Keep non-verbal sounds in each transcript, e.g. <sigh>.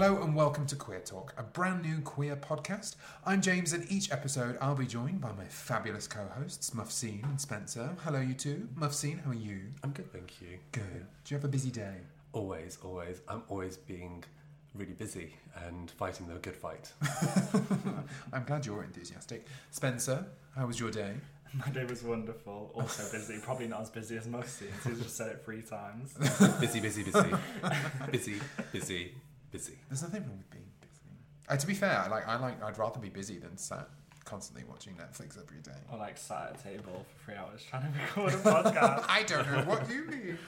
Hello and welcome to Queer Talk, a brand new queer podcast. I'm James, and each episode I'll be joined by my fabulous co-hosts, Mufseen and Spencer. Hello, you two. Mufseen, how are you? I'm good, thank you. Good. Do you have a busy day? Always, always. I'm always being really busy and fighting the good fight. <laughs> I'm glad you're enthusiastic. Spencer, how was your day? My day was wonderful. Also busy. Probably not as busy as most since he's just said it three times. <laughs> busy, busy, busy, <laughs> busy, busy, busy. There's nothing wrong with being busy. Uh, to be fair, I like I like I'd rather be busy than sat constantly watching Netflix every day. Or like sat at a table for three hours trying to <laughs> record a podcast. <laughs> I don't know what you mean.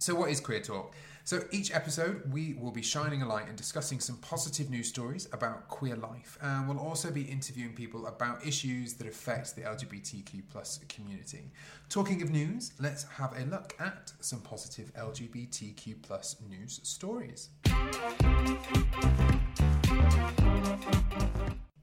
So, what is Queer Talk? So, each episode we will be shining a light and discussing some positive news stories about queer life, and we'll also be interviewing people about issues that affect the LGBTQ plus community. Talking of news, let's have a look at some positive LGBTQ plus news stories.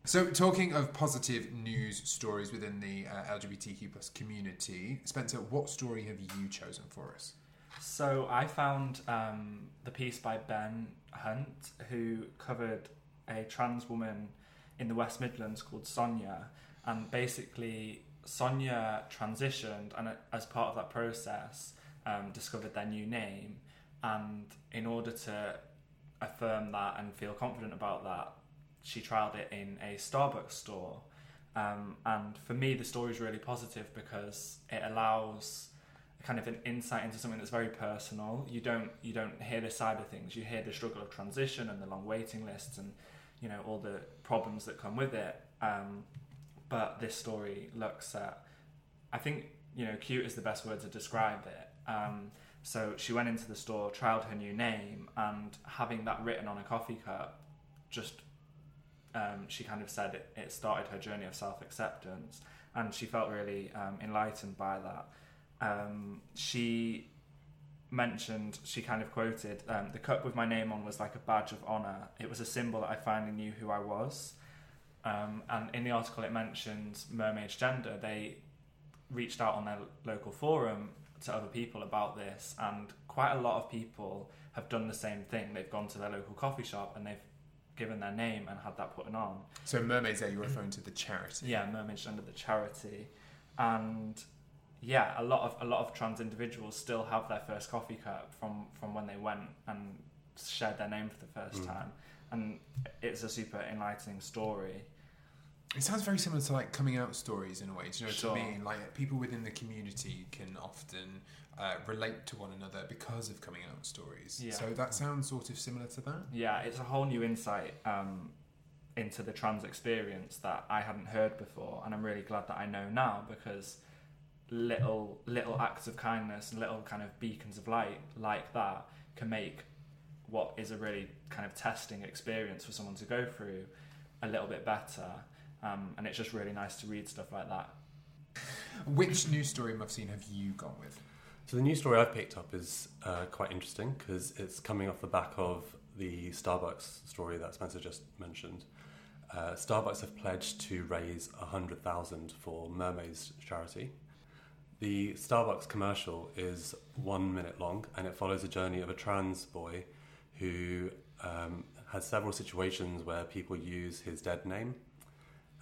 So, talking of positive news stories within the uh, LGBTQ plus community, Spencer, what story have you chosen for us? So I found um, the piece by Ben Hunt, who covered a trans woman in the West Midlands called Sonia, and basically Sonia transitioned, and uh, as part of that process, um, discovered their new name, and in order to affirm that and feel confident about that, she trialed it in a Starbucks store. Um, and for me, the story is really positive because it allows kind of an insight into something that's very personal. You don't you don't hear this side of things. You hear the struggle of transition and the long waiting lists and you know all the problems that come with it. Um, but this story looks at, I think you know, cute is the best word to describe it. Um, so she went into the store, trialed her new name, and having that written on a coffee cup, just um, she kind of said it, it started her journey of self acceptance, and she felt really um, enlightened by that um, she mentioned, she kind of quoted, um, the cup with my name on was like a badge of honour. It was a symbol that I finally knew who I was. Um, and in the article, it mentions Mermaid's Gender. They reached out on their local forum to other people about this, and quite a lot of people have done the same thing. They've gone to their local coffee shop and they've given their name and had that put on. So, Mermaids there, you're referring to the charity. Yeah, Mermaid's Gender, the charity. And yeah, a lot of a lot of trans individuals still have their first coffee cup from from when they went and shared their name for the first Mm. time, and it's a super enlightening story. It sounds very similar to like coming out stories in a way. Do you know Sure. what I mean? Like people within the community can often uh, relate to one another because of coming out stories. Yeah. So that sounds sort of similar to that. Yeah, it's a whole new insight um, into the trans experience that I hadn't heard before, and I'm really glad that I know now because little little acts of kindness and little kind of beacons of light like that can make what is a really kind of testing experience for someone to go through a little bit better. Um, and it's just really nice to read stuff like that. Which news story, Mufseen have you gone with? So the news story I've picked up is uh, quite interesting because it's coming off the back of the Starbucks story that Spencer just mentioned. Uh, Starbucks have pledged to raise a hundred thousand for Mermaids charity. The Starbucks commercial is one minute long and it follows the journey of a trans boy who um, has several situations where people use his dead name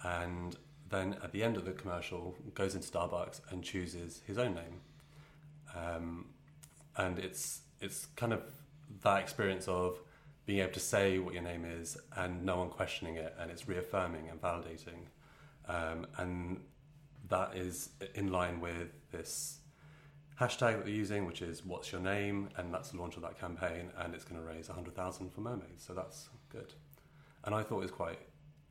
and then at the end of the commercial goes into Starbucks and chooses his own name. Um, and it's it's kind of that experience of being able to say what your name is and no one questioning it and it's reaffirming and validating um, and that is in line with this hashtag that they're using which is what's your name and that's the launch of that campaign and it's going to raise 100000 for mermaids so that's good and i thought it was quite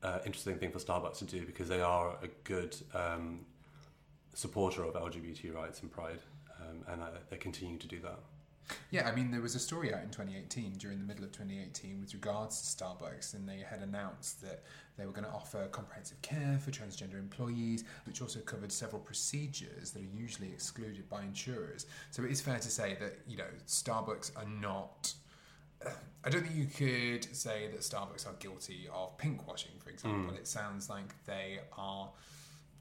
uh, interesting thing for Starbucks to do because they are a good um, supporter of LGBT rights and pride, um, and uh, they continue to do that. Yeah, I mean, there was a story out in 2018, during the middle of 2018, with regards to Starbucks, and they had announced that they were going to offer comprehensive care for transgender employees, which also covered several procedures that are usually excluded by insurers. So it is fair to say that, you know, Starbucks are not. I don't think you could say that Starbucks are guilty of pink washing, for example. Hmm. It sounds like they are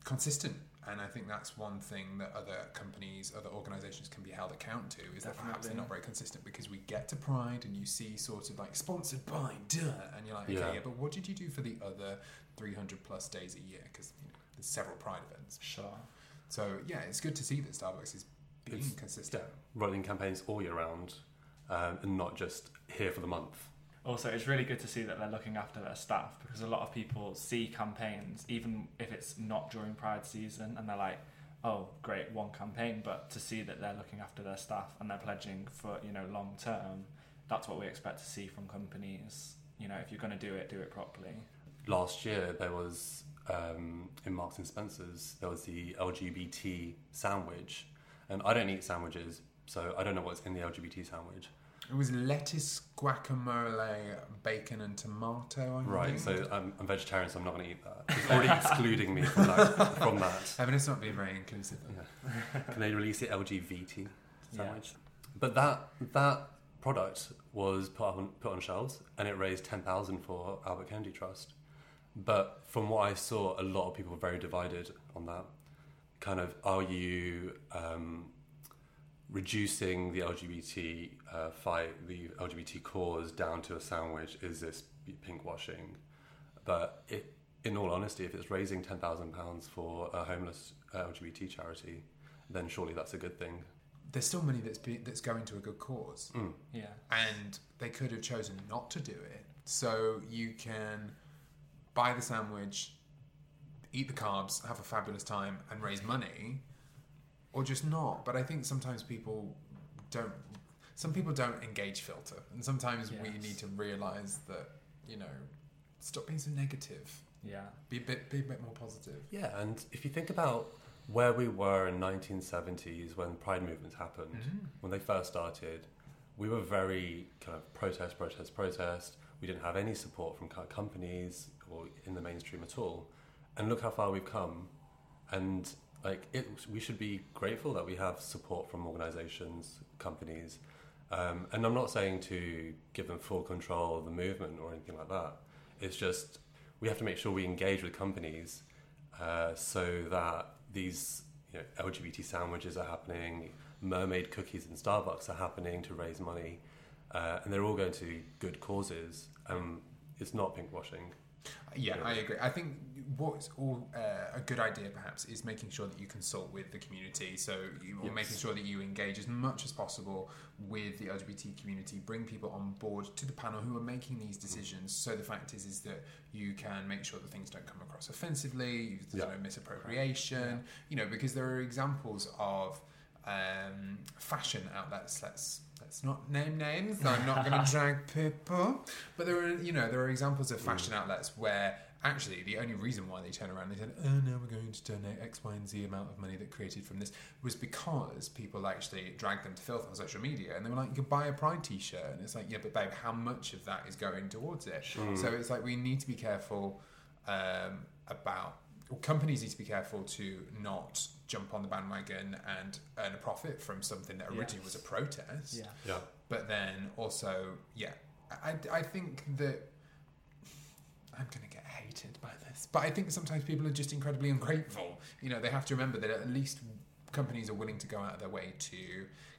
consistent. And I think that's one thing that other companies, other organisations can be held account to is that perhaps they're not very consistent because we get to Pride and you see sort of like sponsored by duh, and you're like, okay, Yeah. yeah, but what did you do for the other 300 plus days a year? Because you know, there's several Pride events. Sure. So yeah, it's good to see that Starbucks is being It's- consistent. Yeah, running campaigns all year round, um, and not just here for the month. Also, it's really good to see that they're looking after their staff because a lot of people see campaigns, even if it's not during Pride season, and they're like, "Oh, great, one campaign." But to see that they're looking after their staff and they're pledging for you know long term, that's what we expect to see from companies. You know, if you're going to do it, do it properly. Last year there was um, in Marks and Spencers there was the LGBT sandwich, and I don't eat sandwiches, so I don't know what's in the LGBT sandwich. It was lettuce, guacamole, bacon, and tomato. I Right, think. so I'm, I'm vegetarian, so I'm not going to eat that. It's already <laughs> excluding me from that. From that. I mean, it's not being very inclusive. Can they release the LGBT Yeah. sandwich? But that that product was put on put on shelves, and it raised ten thousand for Albert Kennedy Trust. But from what I saw, a lot of people were very divided on that. Kind of, are you um, reducing the LGBT uh, fight, the LGBT cause, down to a sandwich? Is this pink washing? But it, in all honesty, if it's raising ten thousand pounds for a homeless uh, LGBT charity, then surely that's a good thing. There's still money that's be, that's going to a good cause, Yeah. and they could have chosen not to do it. So you can buy the sandwich, eat the carbs, have a fabulous time, and raise money, or just not. But I think sometimes people don't. Some people don't engage filter, and sometimes we need to realise that you know, stop being so negative. Yeah. Be a bit, be a bit more positive. Yeah, and if you think about where we were in 1970s when Pride movements happened, mm-hmm. when they first started, we were very kind of protest, protest, protest. We didn't have any support from companies or in the mainstream at all. And look how far we've come. And like it, we should be grateful that we have support from organisations, companies. Um, and I'm not saying to give them full control of the movement or anything like that. It's just we have to make sure we engage with companies uh, so that these you know, LGBT sandwiches are happening, mermaid cookies in Starbucks are happening to raise money, uh, and they're all going to good causes. Um, it's not pink washing. Yeah, I agree. I think what's all uh, a good idea perhaps is making sure that you consult with the community. So you Yes. making sure that you engage as much as possible with the LGBT community, bring people on board to the panel who are making these decisions. So the fact is, is that you can make sure that things don't come across offensively. There's Yeah. no misappropriation. You know, because there are examples of um, fashion outlets. Let's let's not name names. I'm not going <laughs> to drag people, but there are you know there are examples of fashion outlets where actually the only reason why they turn around and they said, oh no, we're going to donate X, Y, and Z amount of money that created from this was because people actually dragged them to filth on social media and they were like, you could buy a Pride t-shirt and it's like, yeah, but babe, how much of that is going towards it? So it's like we need to be careful um, about well, companies need to be careful to not jump on the bandwagon and earn a profit from something that originally Yes. was a protest. Yeah. Yeah. But then also, yeah, I, I think that I'm going to get hated by this, but I think sometimes people are just incredibly ungrateful. You know, they have to remember that at least companies are willing to go out of their way to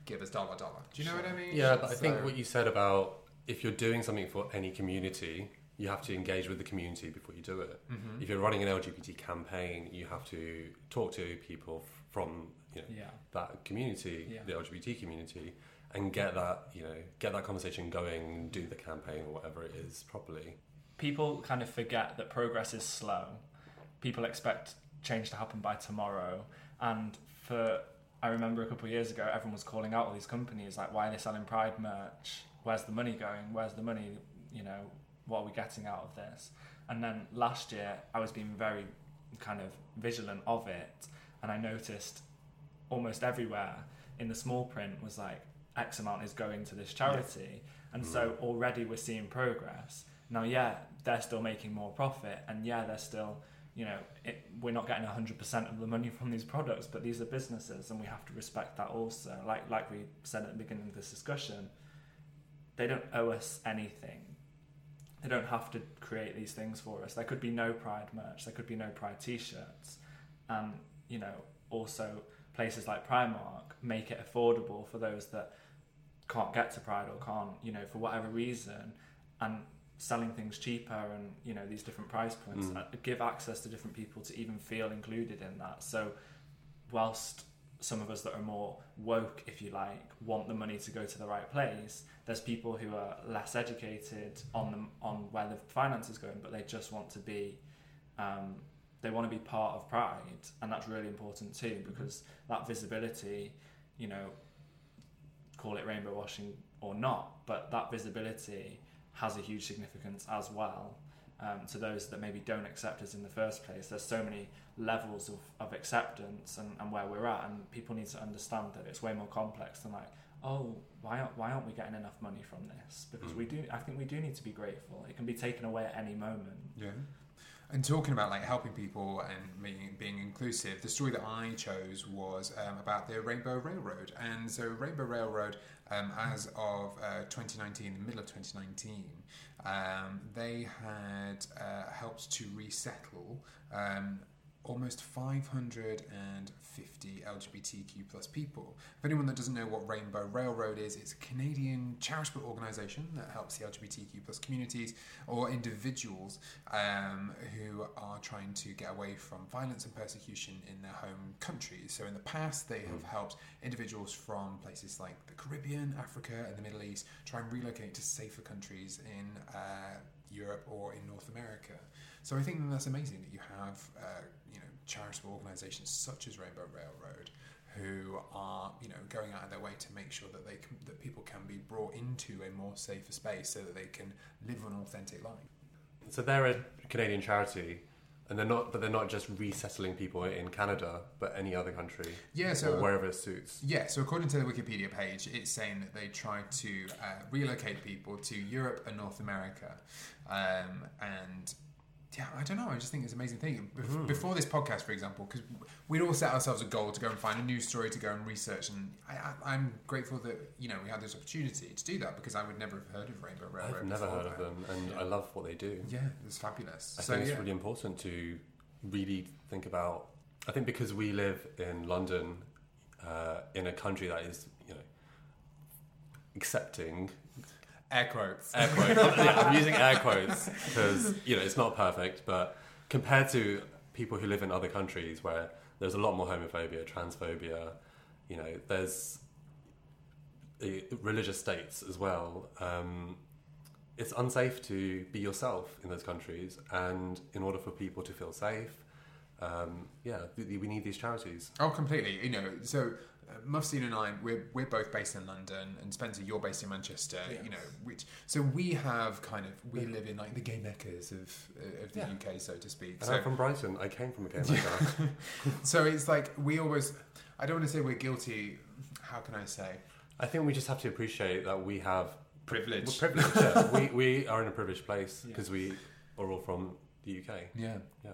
give us dollar dollar. Do you know what I mean? Yeah, but I think what you said about if you're doing something for any community, you have to engage with the community before you do it. Mm-hmm. If you're running an LGBT campaign, you have to talk to people f- from you know, Yeah. that community, Yeah. the LGBT community, and get that you know get that conversation going, do the campaign or whatever it is properly. people kind of forget that progress is slow. People expect change to happen by tomorrow. And for, I remember a couple of years ago, everyone was calling out all these companies like, why are they selling Pride merch? Where's the money going? Where's the money? You know, what are we getting out of this? And then last year, I was being very kind of vigilant of it, and I noticed almost everywhere in the small print was like X amount is going to this charity, and so mm. already we're seeing progress. Now, yeah, they're still making more profit, and yeah, they're still, you know, it, we're not getting 100% of the money from these products, but these are businesses, and we have to respect that also. Like, like we said at the beginning of this discussion, they don't owe us anything. They don't have to create these things for us. There could be no Pride merch, there could be no Pride t shirts, and, you know, also places like Primark make it affordable for those that can't get to Pride or can't, you know, for whatever reason, and selling things cheaper and you know these different price points uh, give access to different people to even feel included in that. So, whilst some of us that are more woke, if you like, want the money to go to the right place, there's people who are less educated on them on where the finance is going, but they just want to be. Um, they want to be part of Pride, and that's really important too because that visibility, you know, call it rainbow washing or not, but that visibility has a huge significance as well um, to those that maybe don't accept us in the first place. There's so many levels of, of acceptance and, and where we're at, and people need to understand that it's way more complex than like, oh, why aren't, why aren't we getting enough money from this? Because we do, I think we do need to be grateful. It can be taken away at any moment. Yeah. And talking about like helping people and being, being inclusive, the story that I chose was um, about the Rainbow Railroad. And so, Rainbow Railroad, um, as of uh, 2019, the middle of 2019, um, they had uh, helped to resettle um, almost 550 LGBTQ plus people. For anyone that doesn't know what Rainbow Railroad is, it's a Canadian charitable organisation that helps the LGBTQ plus communities or individuals um, who are trying to get away from violence and persecution in their home countries. So in the past, they have helped individuals from places like the Caribbean, Africa, and the Middle East try and relocate to safer countries in uh, Europe or in North America. So I think that's amazing that you have uh, charitable organisations such as Rainbow Railroad who are you know going out of their way to make sure that they can, that people can be brought into a more safer space so that they can live an authentic life. So they're a Canadian charity, and they're not, but they're not just resettling people in Canada, but any other country. Yeah, so- wherever it suits. Yeah, so according to the Wikipedia page, it's saying that they try to uh, relocate people to Europe and North America. Um, and yeah, I don't know. I just think it's an amazing thing. Bef- Before this podcast, for example, because we'd all set ourselves a goal to go and find a news story to go and research, and I, I'm grateful that you know we had this opportunity to do that because I would never have heard of Rainbow Railroad. I've never heard of them, and I love what they do. Yeah, it's fabulous. I so think yeah, it's really important to really think about. I think because we live in London, uh, in a country that is, you know, accepting air quotes. air quotes. <laughs> yeah, I'm using air quotes because you know it's not perfect, but compared to people who live in other countries where there's a lot more homophobia, transphobia, you know, there's uh, religious states as well. Um, it's unsafe to be yourself in those countries, and in order for people to feel safe, um, yeah, we need these charities. Oh, completely. You know, so uh, Mufseen and I, we're we're both based in London, and Spencer, you're based in Manchester. You know, which so we have kind of we live in like the gay meccas of uh, of the Yeah. UK, so to speak. And So I'm from Brighton. I came from a gay background. <laughs> so it's like we always. I don't want to say we're guilty. How can I say I think we just have to appreciate that we have privilege? We're yeah. <laughs> we we are in a privileged place because we are all from the UK. yeah. Yeah.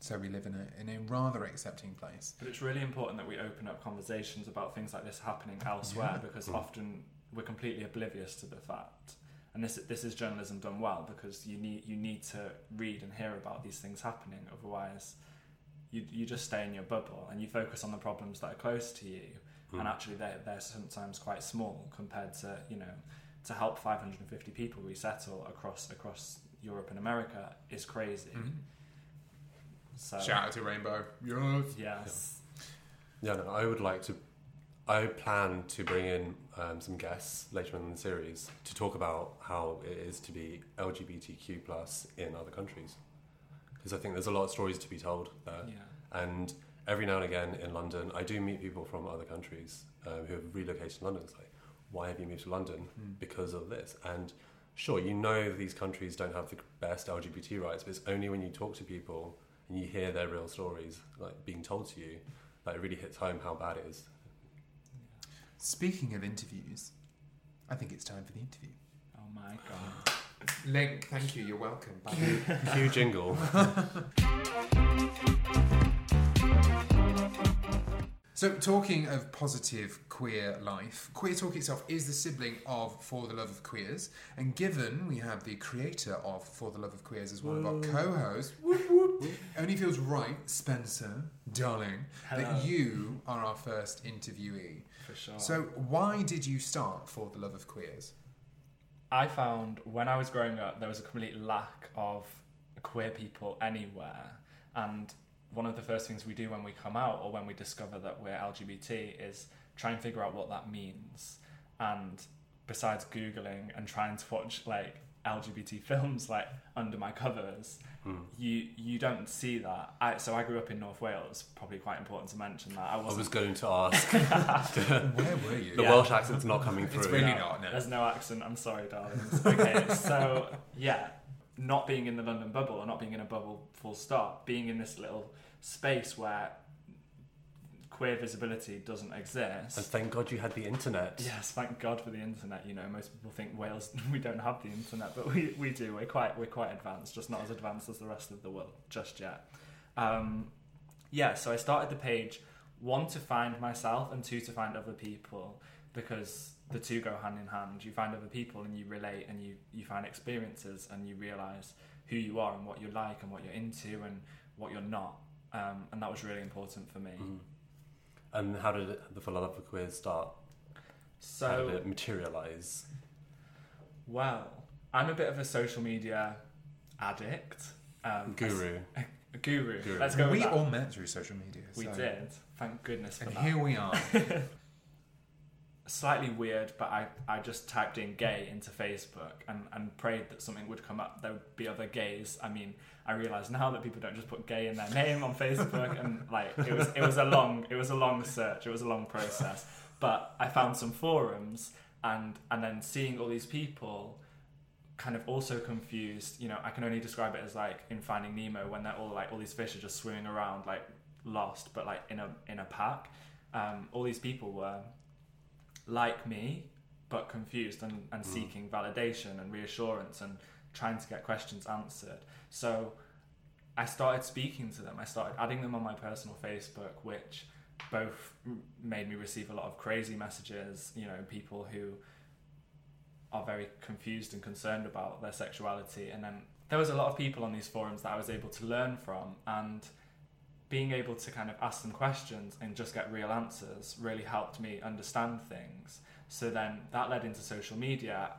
So we live in a in a rather accepting place. But it's really important that we open up conversations about things like this happening elsewhere because mm. often we're completely oblivious to the fact. And this this is journalism done well because you need you need to read and hear about these things happening. Otherwise, you you just stay in your bubble and you focus on the problems that are close to you. And mm. actually, they're they're sometimes quite small compared to you know to help 550 people resettle across across Europe and America is crazy. Mm. So Shout out to Rainbow. Yes. yes. Yeah. No, I would like to. I plan to bring in um, some guests later in the series to talk about how it is to be LGBTQ plus in other countries, because I think there's a lot of stories to be told there. Yeah. And every now and again in London, I do meet people from other countries um, who have relocated to London. It's like, why have you moved to London? Because of this. And sure, you know these countries don't have the best LGBT rights, but it's only when you talk to people and you hear their real stories, like being told to you, that it really hits home how bad it is. Speaking of interviews, I think it's time for the interview. Oh my god. <gasps> Link, thank you. You're welcome. Bye. Cue jingle. <laughs> So, talking of positive queer life, Queer Talk itself is the sibling of For the Love of Queers, and given we have the creator of For the Love of Queers as one of our mm. co-hosts, whoop, whoop, only feels right, Spencer, darling, Hello. that you are our first interviewee. For sure. So, why did you start For the Love of Queers? I found when I was growing up, there was a complete lack of queer people anywhere. And one of the first things we do when we come out or when we discover that we're LGBT is try and figure out what that means. And besides Googling and trying to watch like LGBT films like under my covers, hmm. you you don't see that. I, so I grew up in North Wales. Probably quite important to mention that. I I wasn't was going to ask. <laughs> Where were you? The Yeah. Welsh accent's not coming through. It's really No, not, no. There's no accent. I'm sorry, darlings. Okay, so yeah, not being in the London bubble or not being in a bubble, full stop. Being in this little space where queer visibility doesn't exist. And thank God you had the internet. Yes, thank God for the internet. You know, most people think Wales <laughs> we don't have the internet, but we, we do. We're quite we're quite advanced, just not as advanced as the rest of the world just yet. Um, yeah, so I started the page one to find myself and two to find other people because the two go hand in hand. You find other people and you relate and you you find experiences and you realize who you are and what you like and what you're into and what you're not. Um, and that was really important for me. Mm. And how did the For Love of start? So how did it materialize? Well, I'm a bit of a social media addict. Um, Guru. A, <laughs> a guru. Guru. Let's go with we that. all met through social media. we so- did. Thank goodness for And that. here we are. <laughs> Slightly weird, but I, I just typed in gay into Facebook and, and prayed that something would come up. There would be other gays. I mean, I realise now that people don't just put gay in their name on Facebook, and like it was it was a long it was a long search. It was a long process. But I found some forums, and and then seeing all these people kind of also confused. You know, I can only describe it as like in Finding Nemo when they're all like all these fish are just swimming around like lost, but like in a in a pack. Um, all these people were like me, but confused and, and hmm. seeking validation and reassurance and trying to get questions answered. So I started speaking to them. I started adding them on my personal Facebook, which both made me receive a lot of crazy messages. You know, people who are very confused and concerned about their sexuality. And then there was a lot of people on these forums that I was able to learn from and being able to kind of ask them questions and just get real answers really helped me understand things. So then that led into social media.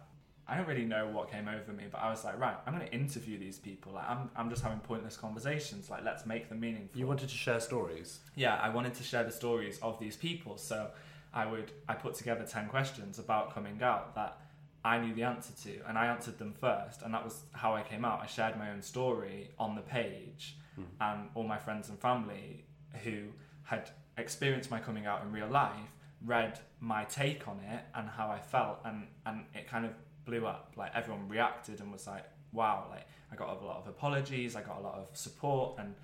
I don't really know what came over me, but I was like, right, I'm going to interview these people. Like, I'm, I'm just having pointless conversations. Like, let's make them meaningful You wanted to share stories. yeah, I wanted to share the stories of these people. So I would I put together ten questions about coming out that I knew the answer to, and I answered them first, and that was how I came out. I shared my own story on the page, and all my friends and family who had experienced my coming out in real life read my take on it and how I felt, and and it kind of blew up. Like everyone reacted and was like, "Wow!" Like I got a lot of apologies, I got a lot of support, and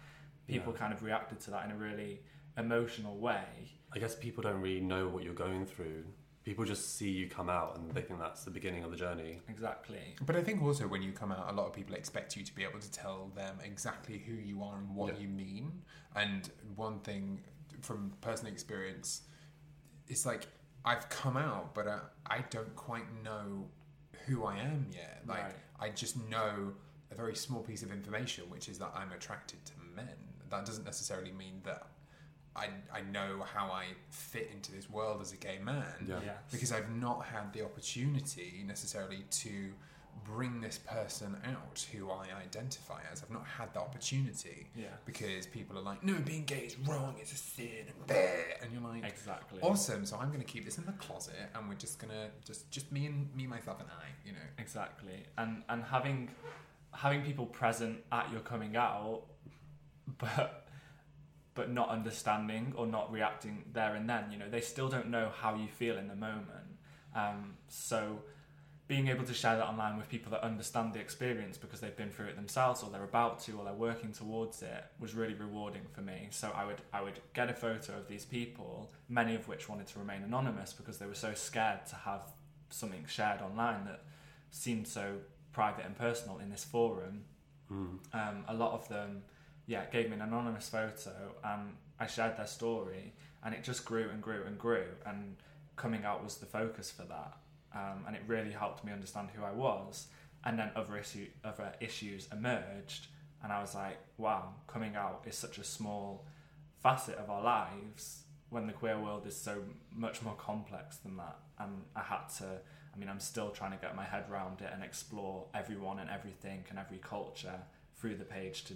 people Yeah. kind of reacted to that in a really emotional way. I guess people don't really know what you're going through. People just see you come out and they think that's the beginning of the journey. Exactly. But I think also when you come out, a lot of people expect you to be able to tell them exactly who you are and what Yeah. you mean. And one thing from personal experience, it's like I've come out, but uh, I don't quite know who I am yet. Like Right. I just know a very small piece of information, which is that I'm attracted to men. That doesn't necessarily mean that I, I know how I fit into this world as a gay man Yeah. Yes. because I've not had the opportunity necessarily to bring this person out who I identify as. I've not had the opportunity Yeah. because people are like, no, being gay is wrong, it's a sin, and there, and you're like, Exactly. awesome. So I'm going to keep this in the closet, and we're just gonna just just me and me, myself, and I, you know. Exactly. And and having having people present at your coming out, <laughs> but but not understanding or not reacting there and then. You know, they still don't know how you feel in the moment. Um, so being able to share that online with people that understand the experience because they've been through it themselves or they're about to or they're working towards it was really rewarding for me so i would i would get a photo of these people many of which wanted to remain anonymous because they were so scared to have something shared online that seemed so private and personal in this forum Mm. um, a lot of them yeah gave me an anonymous photo and i shared their story and it just grew and grew and grew and coming out was the focus for that. Um, and it really helped me understand who i was. And then other issue other issues emerged and i was like wow coming out is such a small facet of our lives when the queer world is so much more complex than that. And i had to I mean, I'm still trying to get my head around it and explore everyone and everything and every culture through the page to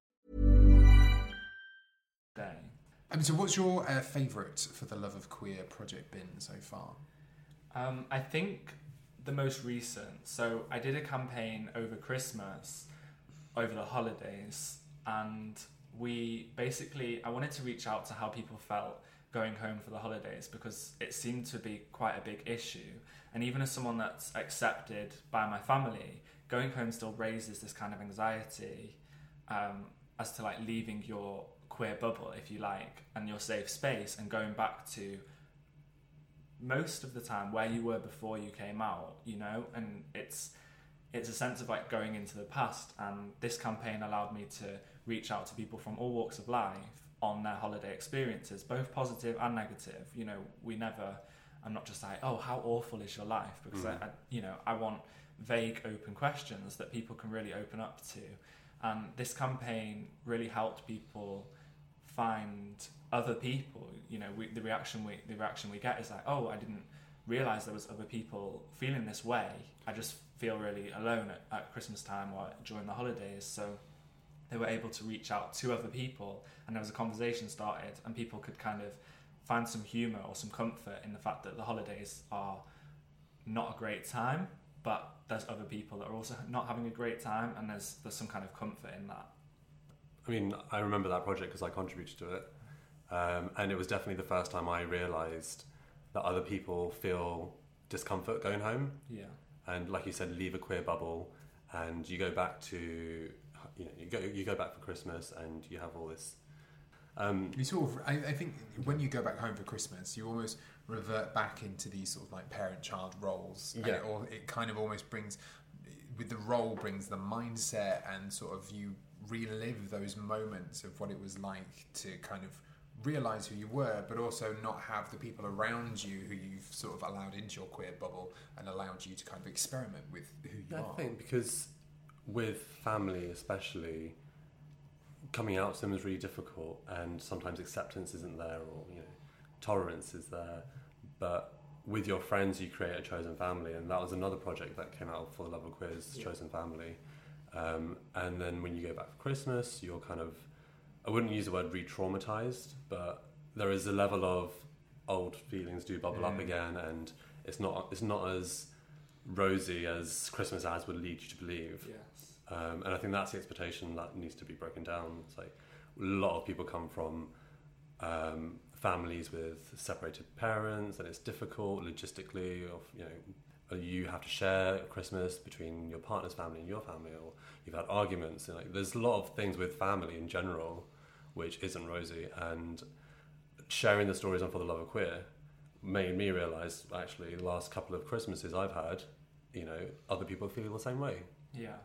I mean, so what's your uh, favourite for the Love of Queer project been so far? Um, I think the most recent. So I did a campaign over Christmas, over the holidays, and we basically I wanted to reach out to how people felt going home for the holidays because it seemed to be quite a big issue. And even as someone that's accepted by my family, going home still raises this kind of anxiety um, as to like leaving your queer bubble, if you like, and your safe space and going back to most of the time where you were before you came out, you know, and it's it's a sense of like going into the past and this campaign allowed me to reach out to people from all walks of life on their holiday experiences, both positive and negative. You know, we never I'm not just like, oh, how awful is your life? Because mm. I, I you know, I want vague open questions that people can really open up to. And this campaign really helped people find other people. You know, we, the reaction we the reaction we get is like, oh, I didn't realize there was other people feeling this way. I just feel really alone at, at Christmas time or during the holidays. So they were able to reach out to other people, and there was a conversation started, and people could kind of find some humor or some comfort in the fact that the holidays are not a great time, but there's other people that are also not having a great time, and there's there's some kind of comfort in that. I mean, I remember that project because I contributed to it, um, and it was definitely the first time I realised that other people feel discomfort going home, Yeah. and like you said, leave a queer bubble, and you go back to, you know, you go you go back for Christmas, and you have all this. Um, You sort of, I, I think, when you go back home for Christmas, you almost revert back into these sort of like parent-child roles. And Yeah. it, all, it kind of almost brings, with the role, brings the mindset and sort of you relive those moments of what it was like to kind of realize who you were, but also not have the people around you who you've sort of allowed into your queer bubble and allowed you to kind of experiment with who you I are. think because with family, especially, coming out to them is really difficult, and sometimes acceptance isn't there, or you know, tolerance is there. But with your friends, you create a chosen family, and that was another project that came out for the Love of Queers, Chosen Family. Um, and then when you go back for Christmas, you're kind of, I wouldn't use the word re-traumatized, but there is a level of old feelings do bubble up Mm. again, and it's not it's not as rosy as Christmas ads would lead you to believe. Yes. Um, and I think that's the expectation that needs to be broken down. It's like a lot of people come from um, families with separated parents, and it's difficult logistically. Of you know, Uh, you have to share Christmas between your partner's family and your family, or you've had arguments. And like, there's a lot of things with family in general which isn't rosy, and sharing the stories on For the Love of Queer made me realise actually the last couple of Christmases I've had, you know, other people feel the same way. Yeah.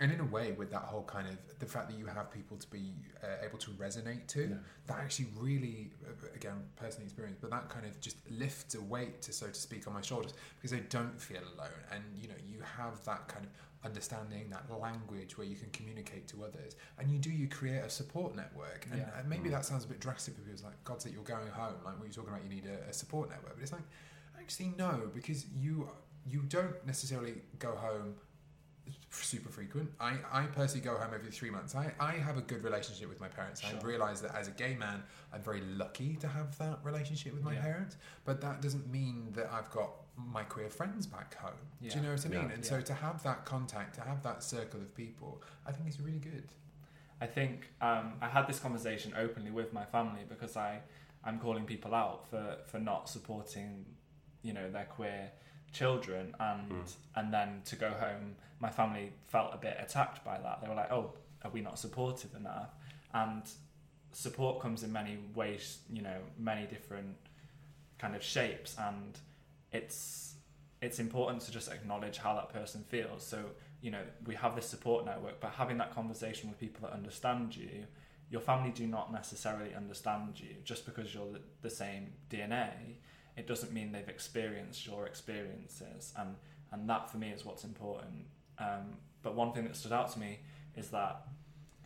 And in a way, with that whole kind of the fact that you have people to be uh, able to resonate to, Yeah. that actually really, uh, again, personal experience, but that kind of just lifts a weight, to so to speak, on my shoulders because I don't feel alone. And you know, you have that kind of understanding, that language where you can communicate to others, and you do you create a support network. And, Yeah. and maybe that sounds a bit drastic because, like, God, that you're going home, like what you're talking about, you need a, a support network, but it's like Actually, no, because you you don't necessarily go home super frequent. I, I personally go home every three months. I, I have a good relationship with my parents. Sure. I realise that as a gay man, I'm very lucky to have that relationship with my Yeah. parents. But that doesn't mean that I've got my queer friends back home. Do you know what I mean? Yeah. And so to have that contact, to have that circle of people, I think is really good. I think um, I had this conversation openly with my family because I I'm calling people out for for not supporting you know their queer children and Mm. and then to go home my family felt a bit attacked by that. They were like oh are we not supportive enough? And support comes in many ways you know many different kind of shapes and it's it's important to just acknowledge how that person feels. So you know we have this support network but having that conversation with people that understand you your family do not necessarily understand you just because you're the, the same dna it doesn't mean they've experienced your experiences and and that for me is what's important. Um, but one thing that stood out to me is that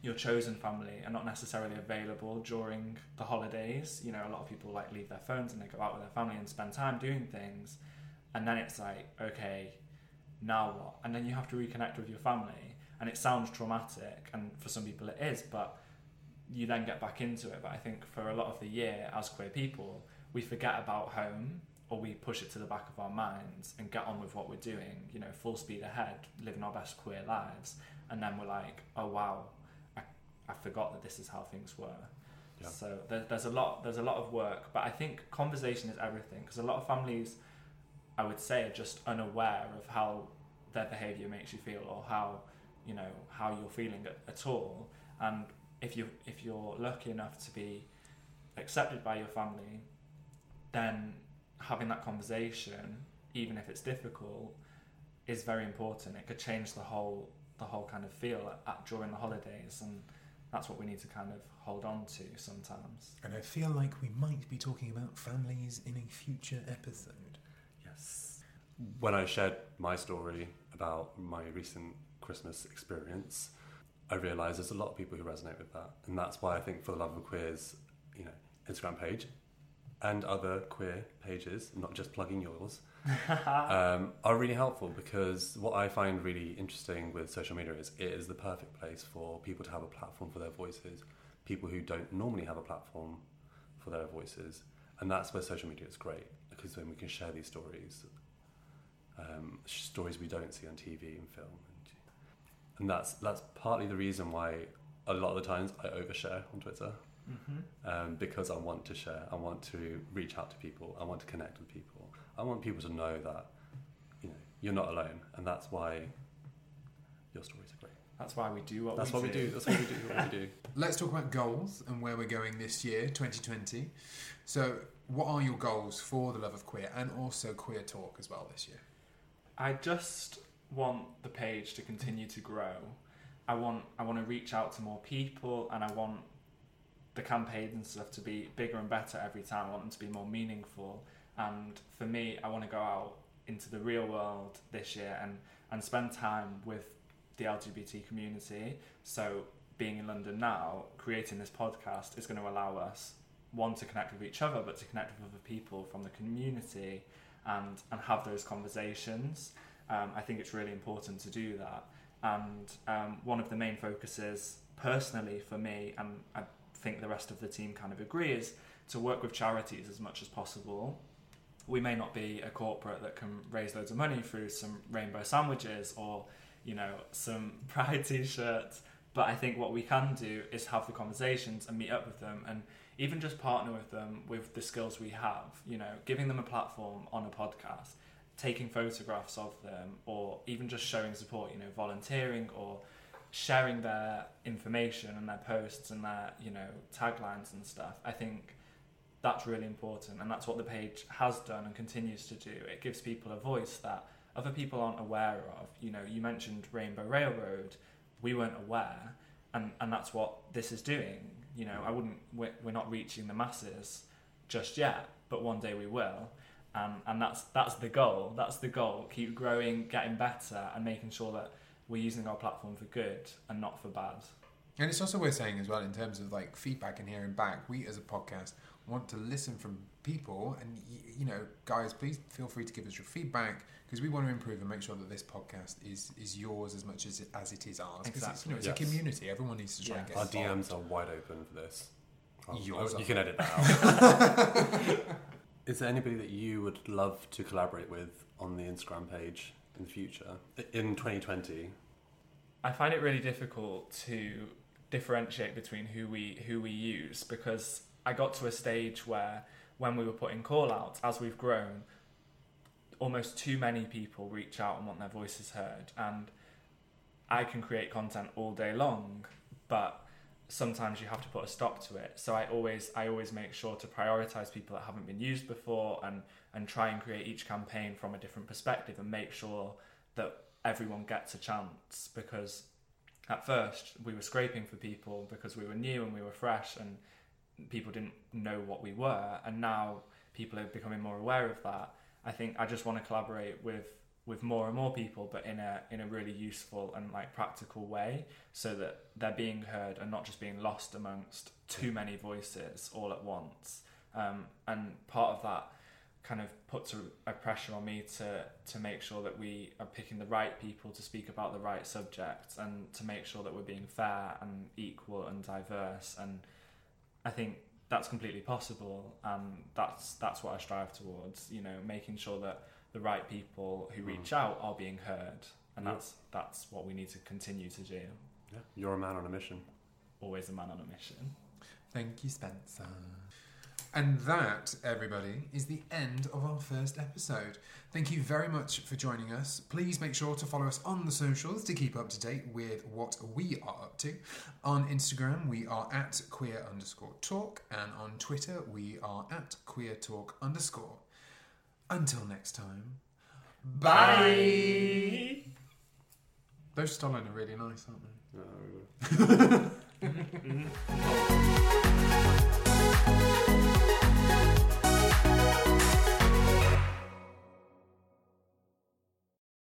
your chosen family are not necessarily available during the holidays. You know a lot of people like leave their phones and they go out with their family and spend time doing things and then it's like okay now what? And then you have to reconnect with your family and it sounds traumatic and for some people it is but you then get back into it. But i think for a lot of the year as queer people we forget about home or we push it to the back of our minds and get on with what we're doing you know full speed ahead living our best queer lives and then we're like oh wow i, I forgot that this is how things were Yeah. so there, there's a lot there's a lot of work but i think conversation is everything because a lot of families I would say are just unaware of how their behaviour makes you feel or how you know how you're feeling at, at all. And if you if you're lucky enough to be accepted by your family, then having that conversation, even if it's difficult, is very important. It could change the whole the whole kind of feel at, at, during the holidays, and that's what we need to kind of hold on to sometimes. And I feel like we might be talking about families in a future episode. Yes. When I shared my story about my recent Christmas experience, I realised there's a lot of people who resonate with that, and that's why I think for the love of queers, you know, Instagram page and other queer pages, not just plugging yours, <laughs> um, are really helpful because what I find really interesting with social media is it is the perfect place for people to have a platform for their voices, people who don't normally have a platform for their voices, and that's where social media is great because then we can share these stories, um, stories we don't see on TV and film, and, and that's that's partly the reason why a lot of the times I overshare on Twitter Mm-hmm. um, because I want to share, I want to reach out to people, I want to connect with people, I want people to know that you know you're not alone, and that's why your stories are great. That's why we do what That's we what we do. That's what we do. What we do. <laughs> Let's talk about goals and where we're going this year, 2020. So, what are your goals for the love of queer and also queer talk as well this year? I just want the page to continue to grow. I want I want to reach out to more people and I want the campaigns and stuff to be bigger and better every time. I want them to be more meaningful. And for me, I want to go out into the real world this year and, and spend time with the LGBT community. So being in London now, creating this podcast is going to allow us one to connect with each other, but to connect with other people from the community and and have those conversations. Um, I think it's really important to do that. And um, one of the main focuses, personally for me, and I think the rest of the team kind of agree, is to work with charities as much as possible. We may not be a corporate that can raise loads of money through some rainbow sandwiches or, you know, some <laughs> pride t-shirts, but I think what we can do is have the conversations and meet up with them and even just partner with them with the skills we have, you know, giving them a platform on a podcast, taking photographs of them, or even just showing support, you know, volunteering or sharing their information and their posts and their, you know, taglines and stuff. I think that's really important and that's what the page has done and continues to do. It gives people a voice that other people aren't aware of. You know, you mentioned Rainbow Railroad, we weren't aware and, and that's what this is doing. You know, I wouldn't, we're, we're not reaching the masses just yet, but one day we will. And, and that's that's the goal. That's the goal. Keep growing, getting better, and making sure that we're using our platform for good and not for bad. And it's also worth saying as well in terms of like feedback and hearing back. We as a podcast want to listen from people, and you know, guys, please feel free to give us your feedback because we want to improve and make sure that this podcast is is yours as much as it, as it is ours. Because it's, you know, it's Yes. a community. Everyone needs to try and Yes. get Our involved. DMs are wide open for this. Oh, Yours oh, are. you can edit that out. <laughs> Is there anybody that you would love to collaborate with on the Instagram page in the future? In 2020? I find it really difficult to differentiate between who we who we use because I got to a stage where when we were putting call outs, as we've grown, almost too many people reach out and want their voices heard and I can create content all day long, but sometimes you have to put a stop to it. So I always I always make sure to prioritize people that haven't been used before and and try and create each campaign from a different perspective and make sure that everyone gets a chance. Because at first we were scraping for people because we were new and we were fresh and people didn't know what we were. And now people are becoming more aware of that. I think i just want to collaborate with with more and more people but in a in a really useful and like practical way so that they're being heard and not just being lost amongst too many voices all at once. Um, and part of that kind of puts a, a pressure on me to to make sure that we are picking the right people to speak about the right subjects and to make sure that we're being fair and equal and diverse. And I think that's completely possible and that's that's what I strive towards you know making sure that the right people who hmm. reach out are being heard and Yeah. that's that's what we need to continue to do Yeah. You're a man on a mission. always a man on a mission Thank you, Spencer. And that, everybody, is the end of our first episode. Thank you very much for joining us. Please make sure to follow us on the socials to keep up to date with what we are up to. On Instagram, we are at queer underscore talk, and on Twitter, we are at queer talk underscore. Until next time. Bye. Those Stalin are really nice, aren't they? <laughs> Mm-hmm. mm-hmm. <laughs>